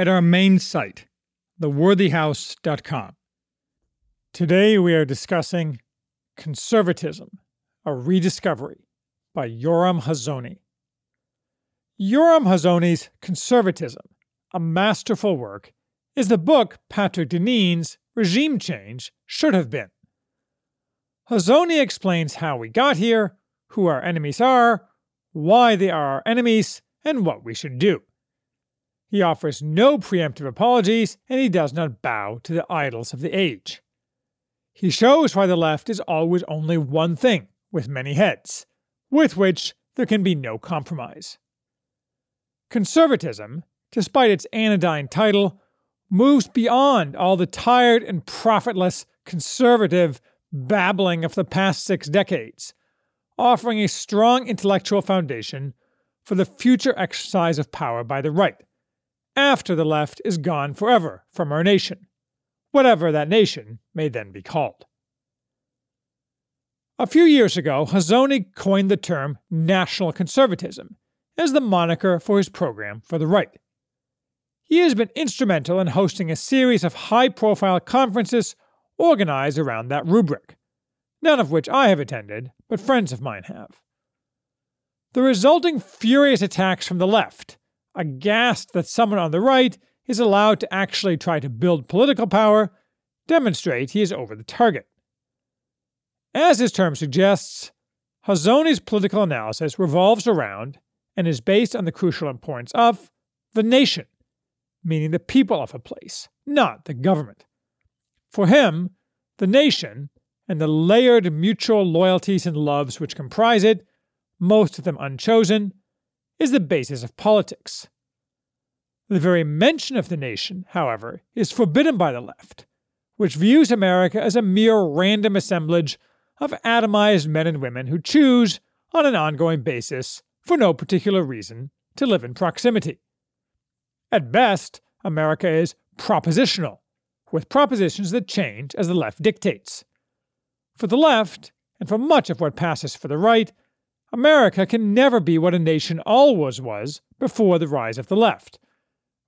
at our main site, theworthyhouse.com. Today we are discussing Conservatism, a Rediscovery by Yoram Hazony. Yoram Hazony's Conservatism, a masterful work, is the book Patrick Deneen's Regime Change should have been. Hazony explains how we got here, who our enemies are, why they are our enemies, and what we should do. He offers no preemptive apologies, and he does not bow to the idols of the age. He shows why the left is always only one thing, with many heads, with which there can be no compromise. Conservatism, despite its anodyne title, moves beyond all the tired and profitless conservative babbling of the past six decades offering a strong intellectual foundation for the future exercise of power by the right, after the left is gone forever from our nation, whatever that nation may then be called. A few years ago, Hazony coined the term national conservatism as the moniker for his program for the right. He has been instrumental in hosting a series of high profile conferences organized around that rubric none of which I have attended, but friends of mine have. The resulting furious attacks from the left, aghast that someone on the right is allowed to actually try to build political power, demonstrate he is over the target. As his term suggests, Hazony's political analysis revolves around and is based on the crucial importance of the nation, meaning the people of a place, not the government. For him, the nation, and the layered mutual loyalties and loves which comprise it, most of them unchosen, is the basis of politics. The very mention of the nation, however, is forbidden by the left, which views America as a mere random assemblage of atomized men and women who choose, on an ongoing basis, for no particular reason, to live in proximity. At best, America is propositional, with propositions that change as the left dictates. For the left, and for much of what passes for the right, America can never be what a nation always was before the rise of the left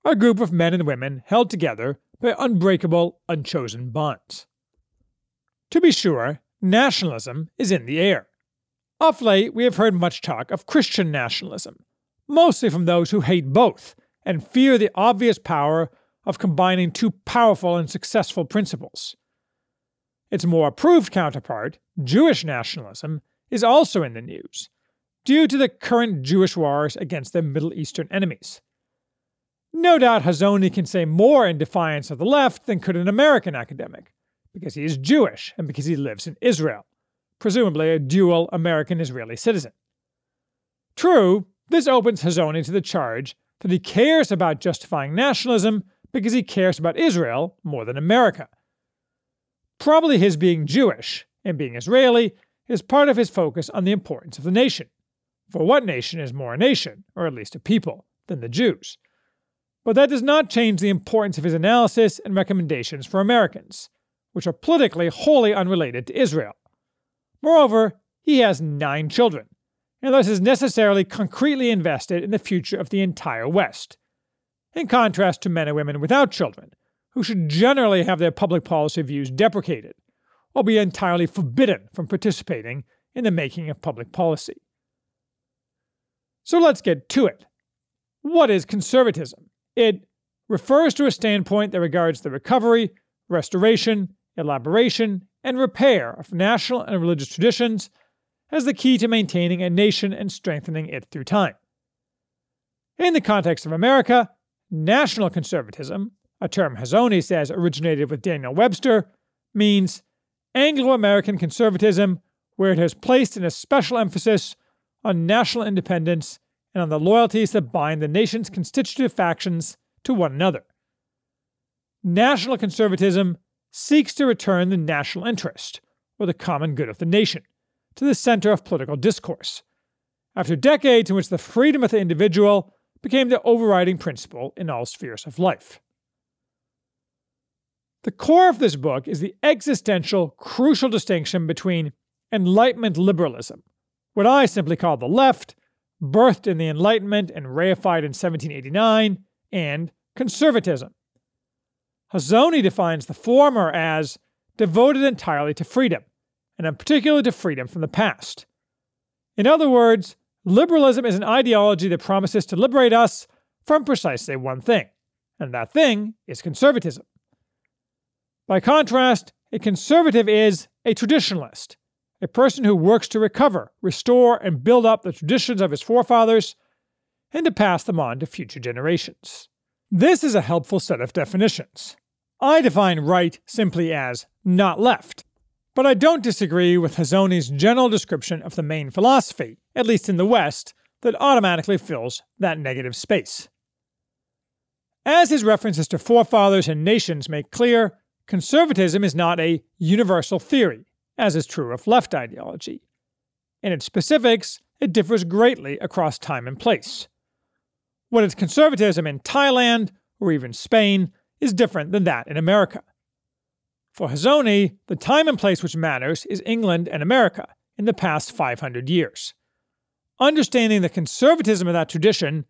a group of men and women held together by unbreakable, unchosen bonds. To be sure, nationalism is in the air. Of late, we have heard much talk of Christian nationalism, mostly from those who hate both and fear the obvious power of combining two powerful and successful principles. Its more approved counterpart, Jewish nationalism, is also in the news, due to the current Jewish wars against their Middle Eastern enemies. No doubt Hazony can say more in defiance of the left than could an American academic, because he is Jewish and because he lives in Israel, presumably a dual American Israeli citizen. True, this opens Hazony to the charge that he cares about justifying nationalism because he cares about Israel more than America Probably his being Jewish and being Israeli is part of his focus on the importance of the nation. For what nation is more a nation, or at least a people, than the Jews? But that does not change the importance of his analysis and recommendations for Americans, which are politically wholly unrelated to Israel. Moreover, he has nine children, and thus is necessarily concretely invested in the future of the entire West, in contrast to men and women without children, who should generally have their public policy views deprecated or be entirely forbidden from participating in the making of public policy. So let's get to it. What is conservatism? It refers to a standpoint that regards the recovery, restoration, elaboration, and repair of national and religious traditions as the key to maintaining a nation and strengthening it through time. In the context of America, national conservatism, a term Hazony says originated with Daniel Webster, means Anglo American conservatism, where it has placed an especial emphasis on national independence and on the loyalties that bind the nation's constitutive factions to one another. National conservatism seeks to return the national interest, or the common good of the nation, to the center of political discourse, after decades in which the freedom of the individual became the overriding principle in all spheres of life. The core of this book is the existential, crucial distinction between Enlightenment liberalism, what I simply call the left, birthed in the Enlightenment and reified in 1789, and conservatism. Hazony defines the former as devoted entirely to freedom, and in particular to freedom from the past. In other words, liberalism is an ideology that promises to liberate us from precisely one thing, and that thing is conservatism. By contrast, a conservative is a traditionalist, a person who works to recover, restore, and build up the traditions of his forefathers and to pass them on to future generations. This is a helpful set of definitions. I define right simply as not left, but I don't disagree with Hazony's general description of the main philosophy, at least in the West, that automatically fills that negative space. As his references to forefathers and nations make clear, conservatism is not a universal theory as is true of left ideology. In its specifics, it differs greatly across time and place. What is conservatism in Thailand or even Spain is different than that in America. For Hazony, the time and place which matters is England and America in the past 500 years. Understanding the conservatism of that tradition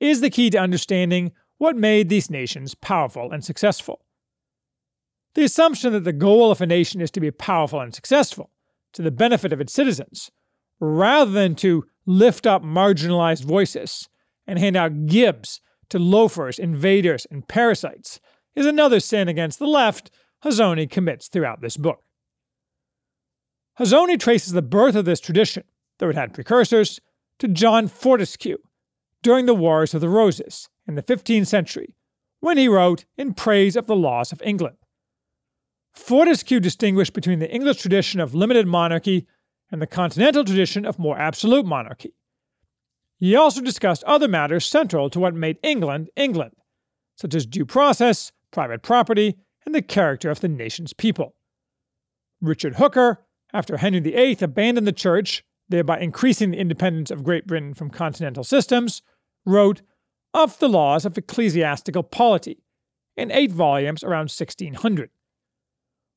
is the key to understanding what made these nations powerful and successful. The assumption that the goal of a nation is to be powerful and successful, to the benefit of its citizens, rather than to lift up marginalized voices and hand out gibs to loafers, invaders, and parasites, is another sin against the left Hazony commits throughout this book. Hazony traces the birth of this tradition, though it had precursors, to John Fortescue during the Wars of the Roses in the 15th century, when he wrote in praise of the laws of England. Fortescue distinguished between the English tradition of limited monarchy and the continental tradition of more absolute monarchy. He also discussed other matters central to what made England England, such as due process, private property, and the character of the nation's people. Richard Hooker, after Henry VIII abandoned the church, thereby increasing the independence of Great Britain from continental systems, wrote Of the Laws of Ecclesiastical Polity in eight volumes around 1600.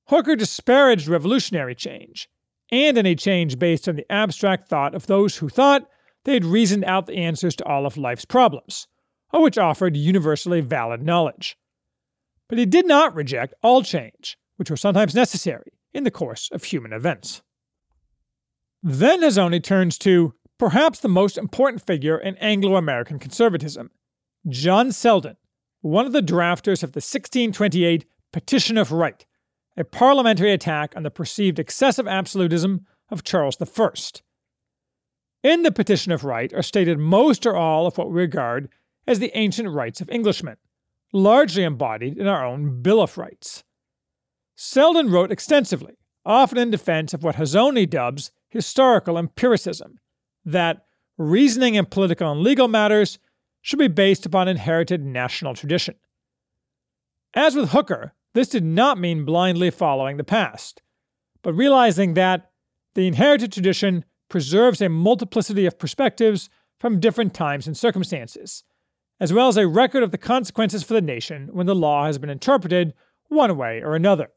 Hooker disparaged revolutionary change, and any change based on the abstract thought of those who thought they had reasoned out the answers to all of life's problems, or which offered universally valid knowledge. But he did not reject all change, which was sometimes necessary in the course of human events. Then Hazony turns to perhaps the most important figure in Anglo American conservatism, John Selden, one of the drafters of the 1628 Petition of Right, a parliamentary attack on the perceived excessive absolutism of Charles I. In the Petition of Right are stated most or all of what we regard as the ancient rights of Englishmen, largely embodied in our own Bill of Rights. Selden wrote extensively, often in defense of what Hazony dubs historical empiricism, that reasoning in political and legal matters should be based upon inherited national tradition. As with Hooker, this did not mean blindly following the past, but realizing that the inherited tradition preserves a multiplicity of perspectives from different times and circumstances, as well as a record of the consequences for the nation when the law has been interpreted one way or another.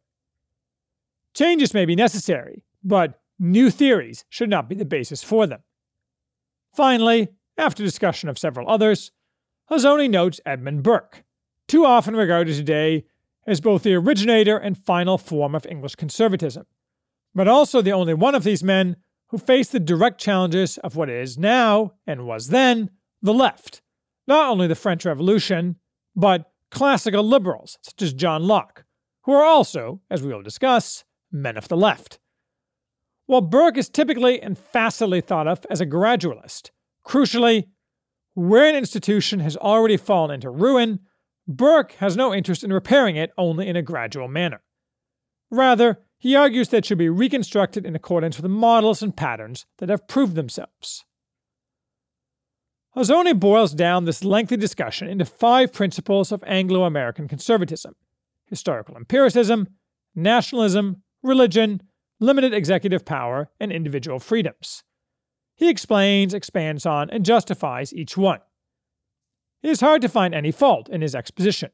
Changes may be necessary, but new theories should not be the basis for them. Finally, after discussion of several others, Hazony notes Edmund Burke, too often regarded today as both the originator and final form of English conservatism, but also the only one of these men who faced the direct challenges of what is now, and was then, the left, not only the French Revolution, but classical liberals such as John Locke, who are also, as we will discuss, men of the left. While Burke is typically and facilely thought of as a gradualist, crucially, where an institution has already fallen into ruin, Burke has no interest in repairing it only in a gradual manner. Rather, he argues that it should be reconstructed in accordance with the models and patterns that have proved themselves. Hazony boils down this lengthy discussion into five principles of Anglo American conservatism historical empiricism, nationalism, religion, limited executive power, and individual freedoms. He explains, expands on, and justifies each one. It is hard to find any fault in his exposition.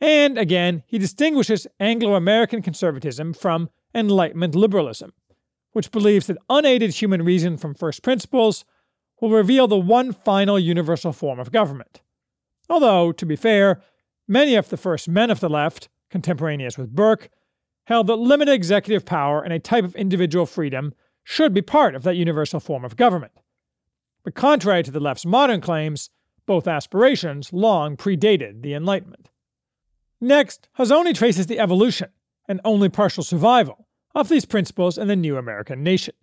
And again, he distinguishes Anglo American conservatism from Enlightenment liberalism, which believes that unaided human reason from first principles will reveal the one final universal form of government. Although, to be fair, many of the first men of the left, contemporaneous with Burke, held that limited executive power and a type of individual freedom should be part of that universal form of government. But contrary to the left's modern claims, both aspirations long predated the Enlightenment. Next, Hazony traces the evolution, and only partial survival, of these principles in the new American nation.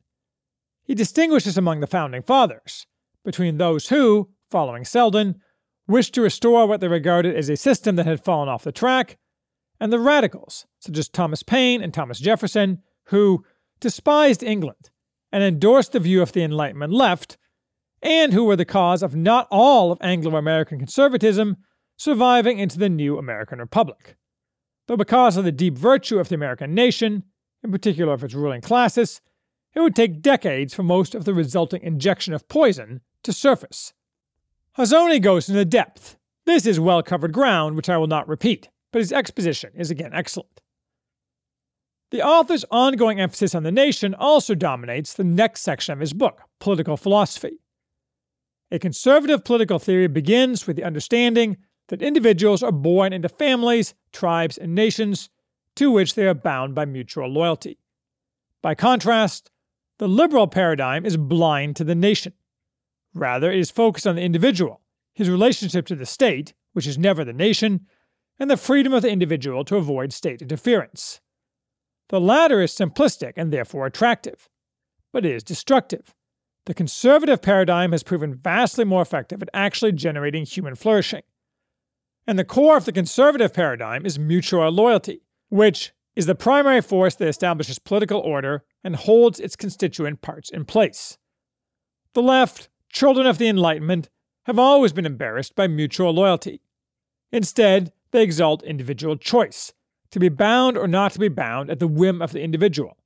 He distinguishes among the founding fathers between those who, following Selden, wished to restore what they regarded as a system that had fallen off the track, and the radicals, such as Thomas Paine and Thomas Jefferson, who despised England and endorsed the view of the Enlightenment left, and who were the cause of not all of Anglo American conservatism surviving into the new American Republic. Though because of the deep virtue of the American nation, in particular of its ruling classes, it would take decades for most of the resulting injection of poison to surface. Hazony goes into depth. This is well covered ground, which I will not repeat, but his exposition is again excellent. The author's ongoing emphasis on the nation also dominates the next section of his book, Political Philosophy. A conservative political theory begins with the understanding that individuals are born into families, tribes, and nations to which they are bound by mutual loyalty. By contrast, the liberal paradigm is blind to the nation. Rather, it is focused on the individual, his relationship to the state, which is never the nation, and the freedom of the individual to avoid state interference. The latter is simplistic and therefore attractive, but it is destructive. The conservative paradigm has proven vastly more effective at actually generating human flourishing. And the core of the conservative paradigm is mutual loyalty, which is the primary force that establishes political order and holds its constituent parts in place. The left, children of the Enlightenment, have always been embarrassed by mutual loyalty. Instead, they exalt individual choice, to be bound or not to be bound at the whim of the individual,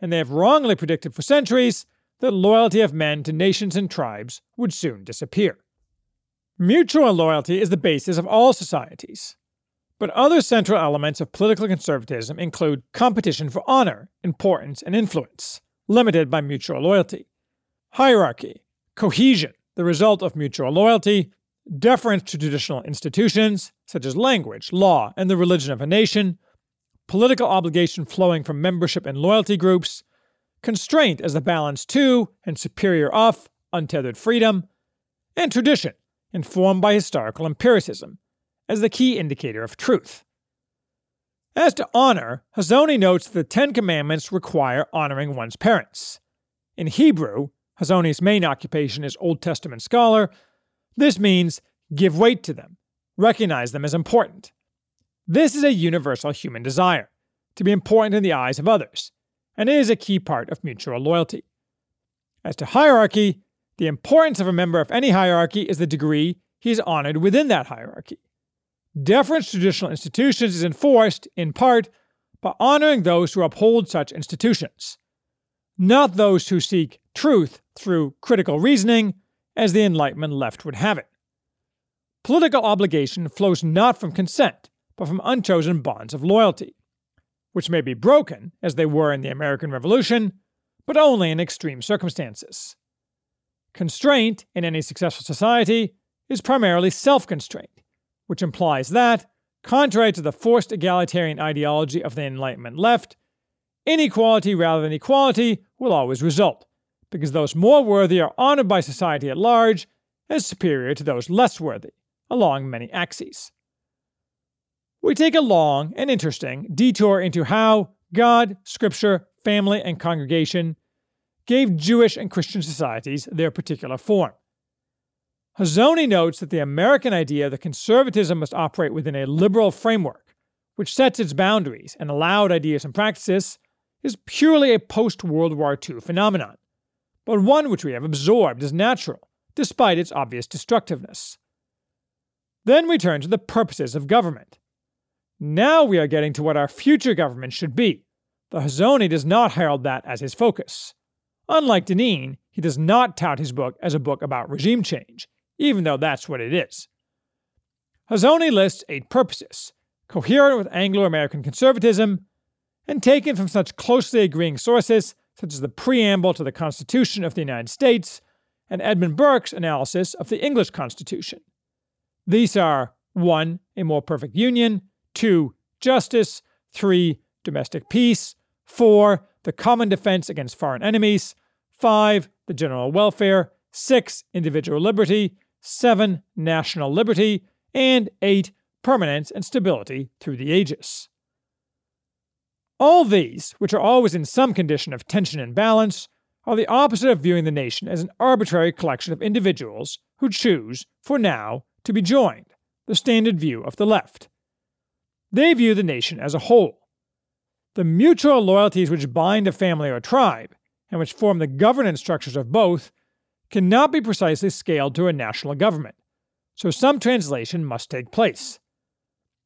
and they have wrongly predicted for centuries that loyalty of men to nations and tribes would soon disappear. Mutual loyalty is the basis of all societies. But other central elements of political conservatism include competition for honor, importance, and influence, limited by mutual loyalty, hierarchy, cohesion, the result of mutual loyalty, deference to traditional institutions, such as language, law, and the religion of a nation, political obligation flowing from membership in loyalty groups, constraint as the balance to and superior of untethered freedom, and tradition, informed by historical empiricism, as the key indicator of truth. As to honor, Hazony notes that the Ten Commandments require honoring one's parents. In Hebrew, Hazony's main occupation is Old Testament scholar, this means give weight to them, recognize them as important. This is a universal human desire, to be important in the eyes of others, and is a key part of mutual loyalty. As to hierarchy, the importance of a member of any hierarchy is the degree he is honored within that hierarchy. Deference to traditional institutions is enforced, in part, by honoring those who uphold such institutions, not those who seek truth through critical reasoning, as the Enlightenment left would have it. Political obligation flows not from consent, but from unchosen bonds of loyalty, which may be broken, as they were in the American Revolution, but only in extreme circumstances. Constraint in any successful society is primarily self constraint, which implies that, contrary to the forced egalitarian ideology of the Enlightenment left, inequality rather than equality will always result, because those more worthy are honored by society at large as superior to those less worthy, along many axes. We take a long and interesting detour into how God, Scripture, family, and congregation gave Jewish and Christian societies their particular form. Hazony notes that the American idea that conservatism must operate within a liberal framework, which sets its boundaries and allowed ideas and practices, is purely a post World War II phenomenon, but one which we have absorbed as natural, despite its obvious destructiveness. Then we turn to the purposes of government. Now we are getting to what our future government should be. The Hazony does not herald that as his focus. Unlike Deneen, he does not tout his book as a book about regime change, even though that's what it is. Hazony lists eight purposes, coherent with Anglo American conservatism, and taken from such closely agreeing sources such as the preamble to the Constitution of the United States and Edmund Burke's analysis of the English Constitution. These are 1. A more perfect union, 2. Justice, 3. Domestic peace, 4. The common defense against foreign enemies, 5. The general welfare, 6. Individual liberty, 7. National liberty, and 8. Permanence and stability through the ages. All these, which are always in some condition of tension and balance, are the opposite of viewing the nation as an arbitrary collection of individuals who choose, for now, to be joined, the standard view of the left. They view the nation as a whole. The mutual loyalties which bind a family or tribe, and which form the governance structures of both, cannot be precisely scaled to a national government, so some translation must take place.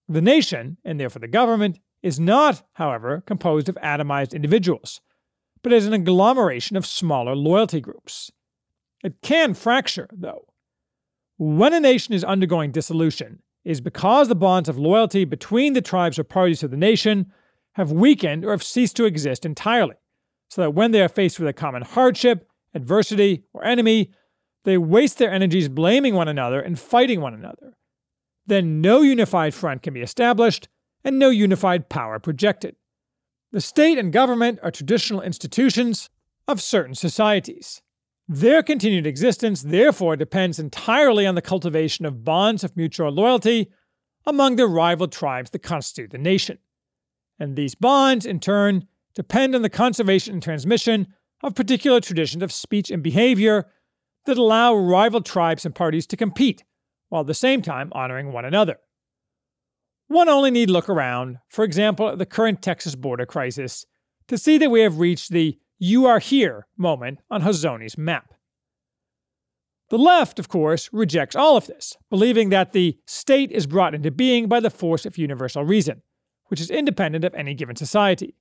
The nation, and therefore the government, is not, however, composed of atomized individuals, but is an agglomeration of smaller loyalty groups. It can fracture, though. When a nation is undergoing dissolution, is because the bonds of loyalty between the tribes or parties to the nation have weakened or have ceased to exist entirely, so that when they are faced with a common hardship, adversity, or enemy, they waste their energies blaming one another and fighting one another. Then no unified front can be established, and no unified power projected. The state and government are traditional institutions of certain societies. Their continued existence, therefore, depends entirely on the cultivation of bonds of mutual loyalty among the rival tribes that constitute the nation. And these bonds, in turn, depend on the conservation and transmission of particular traditions of speech and behavior that allow rival tribes and parties to compete, while at the same time honoring one another. One only need look around, for example, at the current Texas border crisis, to see that we have reached the you are here moment on Hazony's map. The left, of course, rejects all of this, believing that the state is brought into being by the force of universal reason, which is independent of any given society.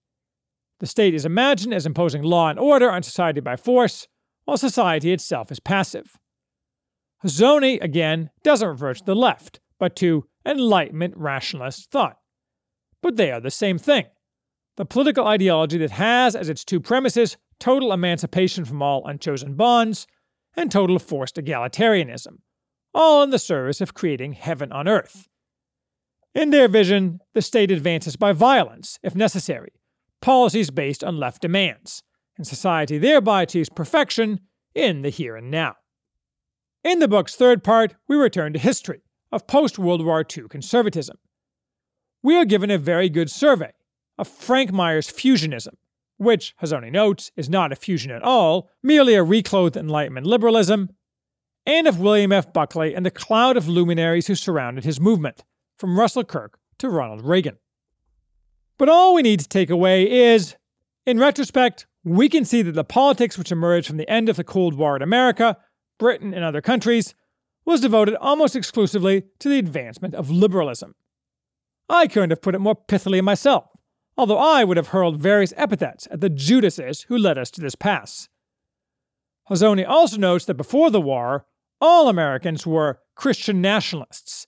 The state is imagined as imposing law and order on society by force, while society itself is passive. Hazony, again, doesn't refer to the left, but to Enlightenment rationalist thought. But they are the same thing. The political ideology that has as its two premises total emancipation from all unchosen bonds and total forced egalitarianism, all in the service of creating heaven on earth. In their vision, the state advances by violence, if necessary, policies based on left demands, and society thereby achieves perfection in the here and now. In the book's third part, we return to history, of post World War II conservatism. We are given a very good survey of Frank Meyer's fusionism, which, Hazony notes, is not a fusion at all, merely a reclothed Enlightenment liberalism, and of William F. Buckley and the cloud of luminaries who surrounded his movement, from Russell Kirk to Ronald Reagan. But all we need to take away is, in retrospect, we can see that the politics which emerged from the end of the Cold War in America, Britain, and other countries was devoted almost exclusively to the advancement of liberalism. I couldn't have put it more pithily myself, although I would have hurled various epithets at the Judases who led us to this pass. Hazony also notes that before the war, all Americans were Christian nationalists.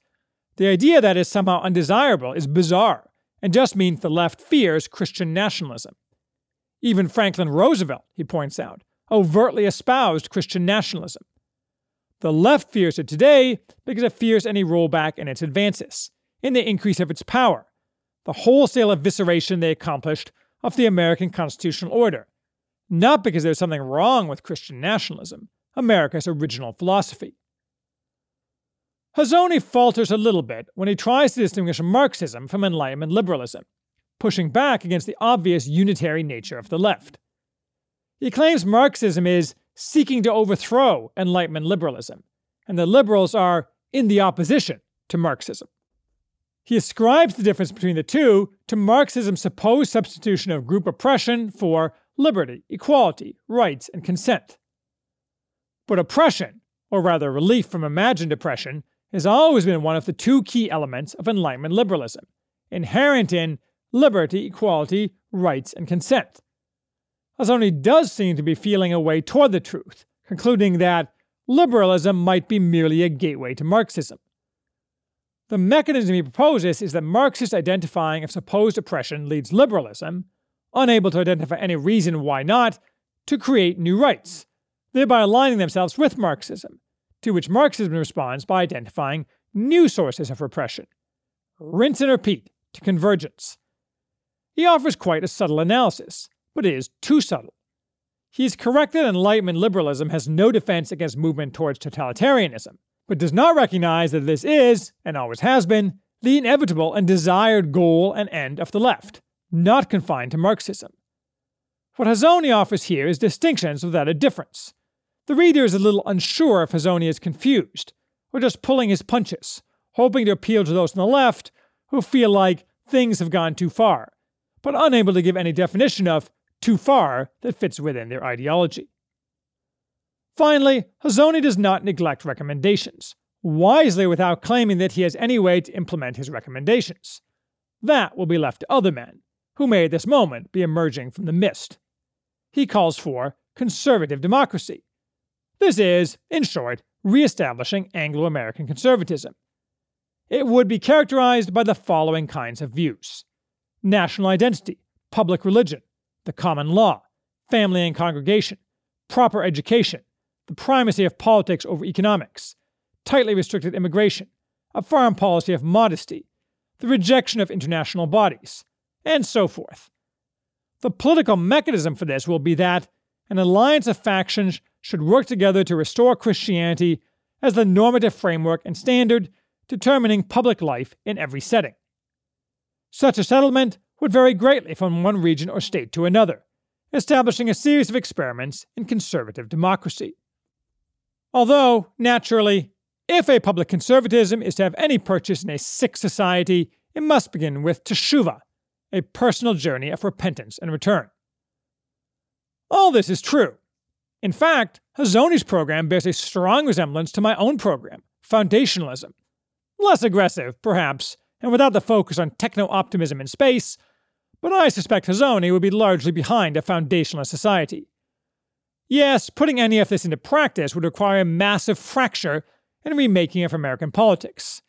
The idea that is somehow undesirable is bizarre and just means the left fears Christian nationalism. Even Franklin Roosevelt, he points out, overtly espoused Christian nationalism. The left fears it today because it fears any rollback in its advances, in the increase of its power, the wholesale evisceration they accomplished of the American constitutional order, not because there's something wrong with Christian nationalism, America's original philosophy. Hazony falters a little bit when he tries to distinguish Marxism from Enlightenment liberalism, pushing back against the obvious unitary nature of the left. He claims Marxism is seeking to overthrow Enlightenment liberalism, and the liberals are in the opposition to Marxism. He ascribes the difference between the two to Marxism's supposed substitution of group oppression for liberty, equality, rights, and consent. But oppression, or rather relief from imagined oppression, has always been one of the two key elements of Enlightenment liberalism, inherent in liberty, equality, rights, and consent. Hazony does seem to be feeling a way toward the truth, concluding that liberalism might be merely a gateway to Marxism. The mechanism he proposes is that Marxist identifying of supposed oppression leads liberalism, unable to identify any reason why not, to create new rights, thereby aligning themselves with Marxism, to which Marxism responds by identifying new sources of repression. Rinse and repeat to convergence. He offers quite a subtle analysis, but it is too subtle. He is correct that Enlightenment liberalism has no defense against movement towards totalitarianism, but does not recognize that this is, and always has been, the inevitable and desired goal and end of the left, not confined to Marxism. What Hazony offers here is distinctions without a difference. The reader is a little unsure if Hazony is confused, or just pulling his punches, hoping to appeal to those on the left who feel like things have gone too far, but unable to give any definition of too far that fits within their ideology. Finally, Hazony does not neglect recommendations, wisely without claiming that he has any way to implement his recommendations. That will be left to other men, who may at this moment be emerging from the mist. He calls for conservative democracy. This is, in short, re-establishing Anglo American conservatism. It would be characterized by the following kinds of views national identity, public religion, the common law, family and congregation, proper education, the primacy of politics over economics, tightly restricted immigration, a foreign policy of modesty, the rejection of international bodies, and so forth. The political mechanism for this will be that an alliance of factions should work together to restore Christianity as the normative framework and standard determining public life in every setting. Such a settlement would vary greatly from one region or state to another, establishing a series of experiments in conservative democracy. Although, naturally, if a public conservatism is to have any purchase in a sick society, it must begin with teshuva, a personal journey of repentance and return. All this is true. In fact, Hazony's program bears a strong resemblance to my own program, foundationalism. Less aggressive, perhaps, and without the focus on techno optimism in space, but I suspect Hazony would be largely behind a foundationalist society. Yes, putting any of this into practice would require a massive fracture and remaking of American politics.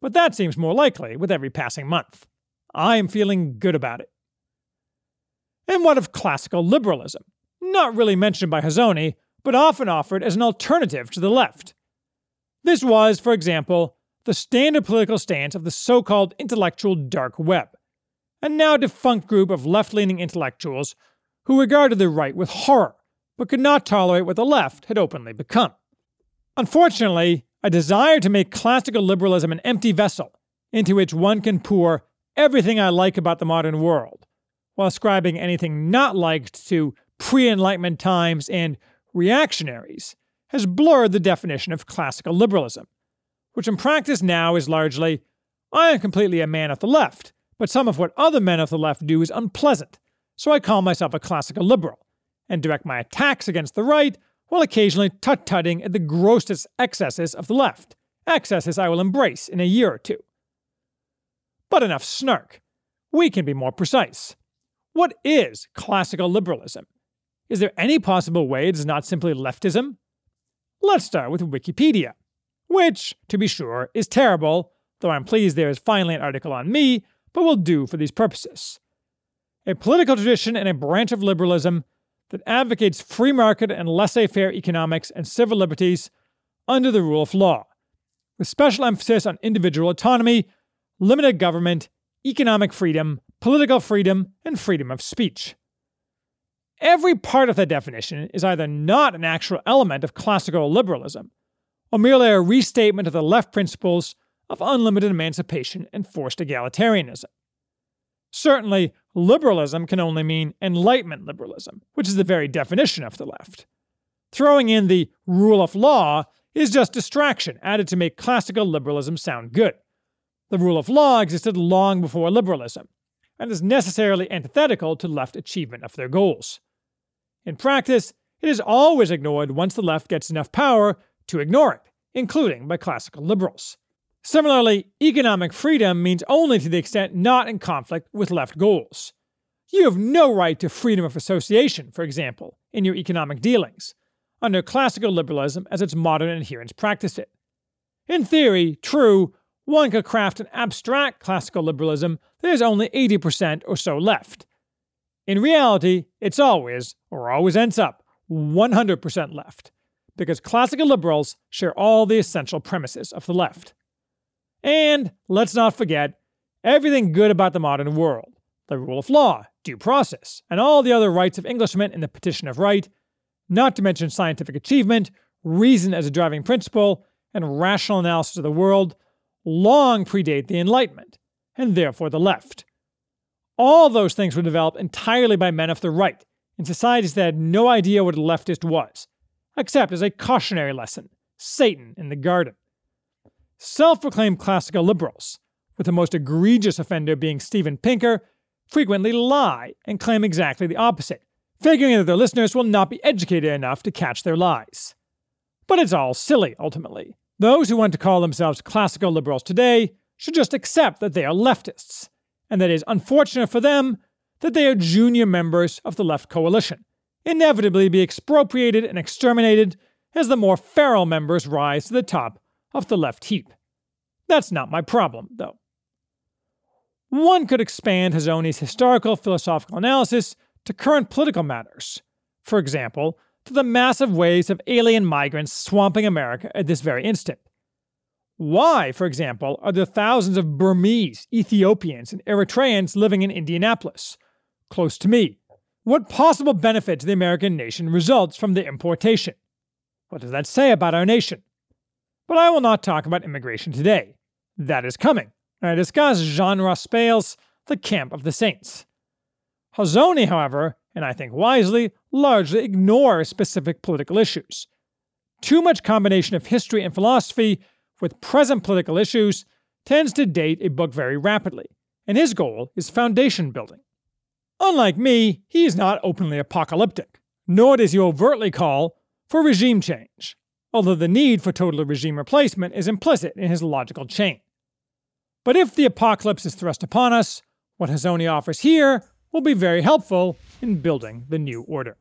But that seems more likely with every passing month. I am feeling good about it. And what of classical liberalism? Not really mentioned by Hazony, but often offered as an alternative to the left. This was, for example, the standard political stance of the so called intellectual dark web, a now defunct group of left leaning intellectuals who regarded the right with horror but could not tolerate what the left had openly become. Unfortunately, a desire to make classical liberalism an empty vessel into which one can pour everything I like about the modern world, while ascribing anything not liked to pre Enlightenment times and reactionaries, has blurred the definition of classical liberalism, which in practice now is largely I am completely a man of the left, but some of what other men of the left do is unpleasant, so I call myself a classical liberal, and direct my attacks against the right while occasionally tut tutting at the grossest excesses of the left, excesses I will embrace in a year or two. But enough snark. We can be more precise. What is classical liberalism? Is there any possible way it is not simply leftism? Let's start with Wikipedia, which, to be sure, is terrible, though I'm pleased there is finally an article on me, but will do for these purposes. A political tradition and a branch of liberalism that advocates free market and laissez faire economics and civil liberties under the rule of law, with special emphasis on individual autonomy, limited government, economic freedom, political freedom, and freedom of speech. Every part of that definition is either not an actual element of classical liberalism, or merely a restatement of the left principles of unlimited emancipation and forced egalitarianism. Certainly, liberalism can only mean Enlightenment liberalism, which is the very definition of the left. Throwing in the rule of law is just distraction added to make classical liberalism sound good. The rule of law existed long before liberalism, and is necessarily antithetical to left achievement of their goals. In practice, it is always ignored once the left gets enough power to ignore it, including by classical liberals. Similarly, economic freedom means only to the extent not in conflict with left goals. You have no right to freedom of association, for example, in your economic dealings, under classical liberalism as its modern adherents practice it. In theory, true, one could craft an abstract classical liberalism that is only 80% or so left. In reality, it's always, or always ends up, 100% left, because classical liberals share all the essential premises of the left. And let's not forget everything good about the modern world the rule of law, due process, and all the other rights of Englishmen in the Petition of Right, not to mention scientific achievement, reason as a driving principle, and rational analysis of the world, long predate the Enlightenment, and therefore the left. All those things were developed entirely by men of the right, in societies that had no idea what a leftist was, except as a cautionary lesson Satan in the garden. Self proclaimed classical liberals, with the most egregious offender being Steven Pinker, frequently lie and claim exactly the opposite, figuring that their listeners will not be educated enough to catch their lies. But it's all silly, ultimately. Those who want to call themselves classical liberals today should just accept that they are leftists, and that it is unfortunate for them that they are junior members of the left coalition, inevitably be expropriated and exterminated as the more feral members rise to the top of the left heap. That's not my problem, though. One could expand Hazony's historical philosophical analysis to current political matters. For example, to the massive waves of alien migrants swamping America at this very instant. Why, for example, are there thousands of Burmese, Ethiopians, and Eritreans living in Indianapolis, close to me? What possible benefit to the American nation results from the importation? What does that say about our nation? But I will not talk about immigration today. That is coming. I discuss Jean Raspail's The Camp of the Saints. Hazony, however, and I think wisely, largely ignore specific political issues. Too much combination of history and philosophy with present political issues tends to date a book very rapidly, and his goal is foundation building. Unlike me, he is not openly apocalyptic, nor does he overtly call for regime change, although the need for total regime replacement is implicit in his logical chain. But if the apocalypse is thrust upon us, what Hazony offers here will be very helpful in building the new order.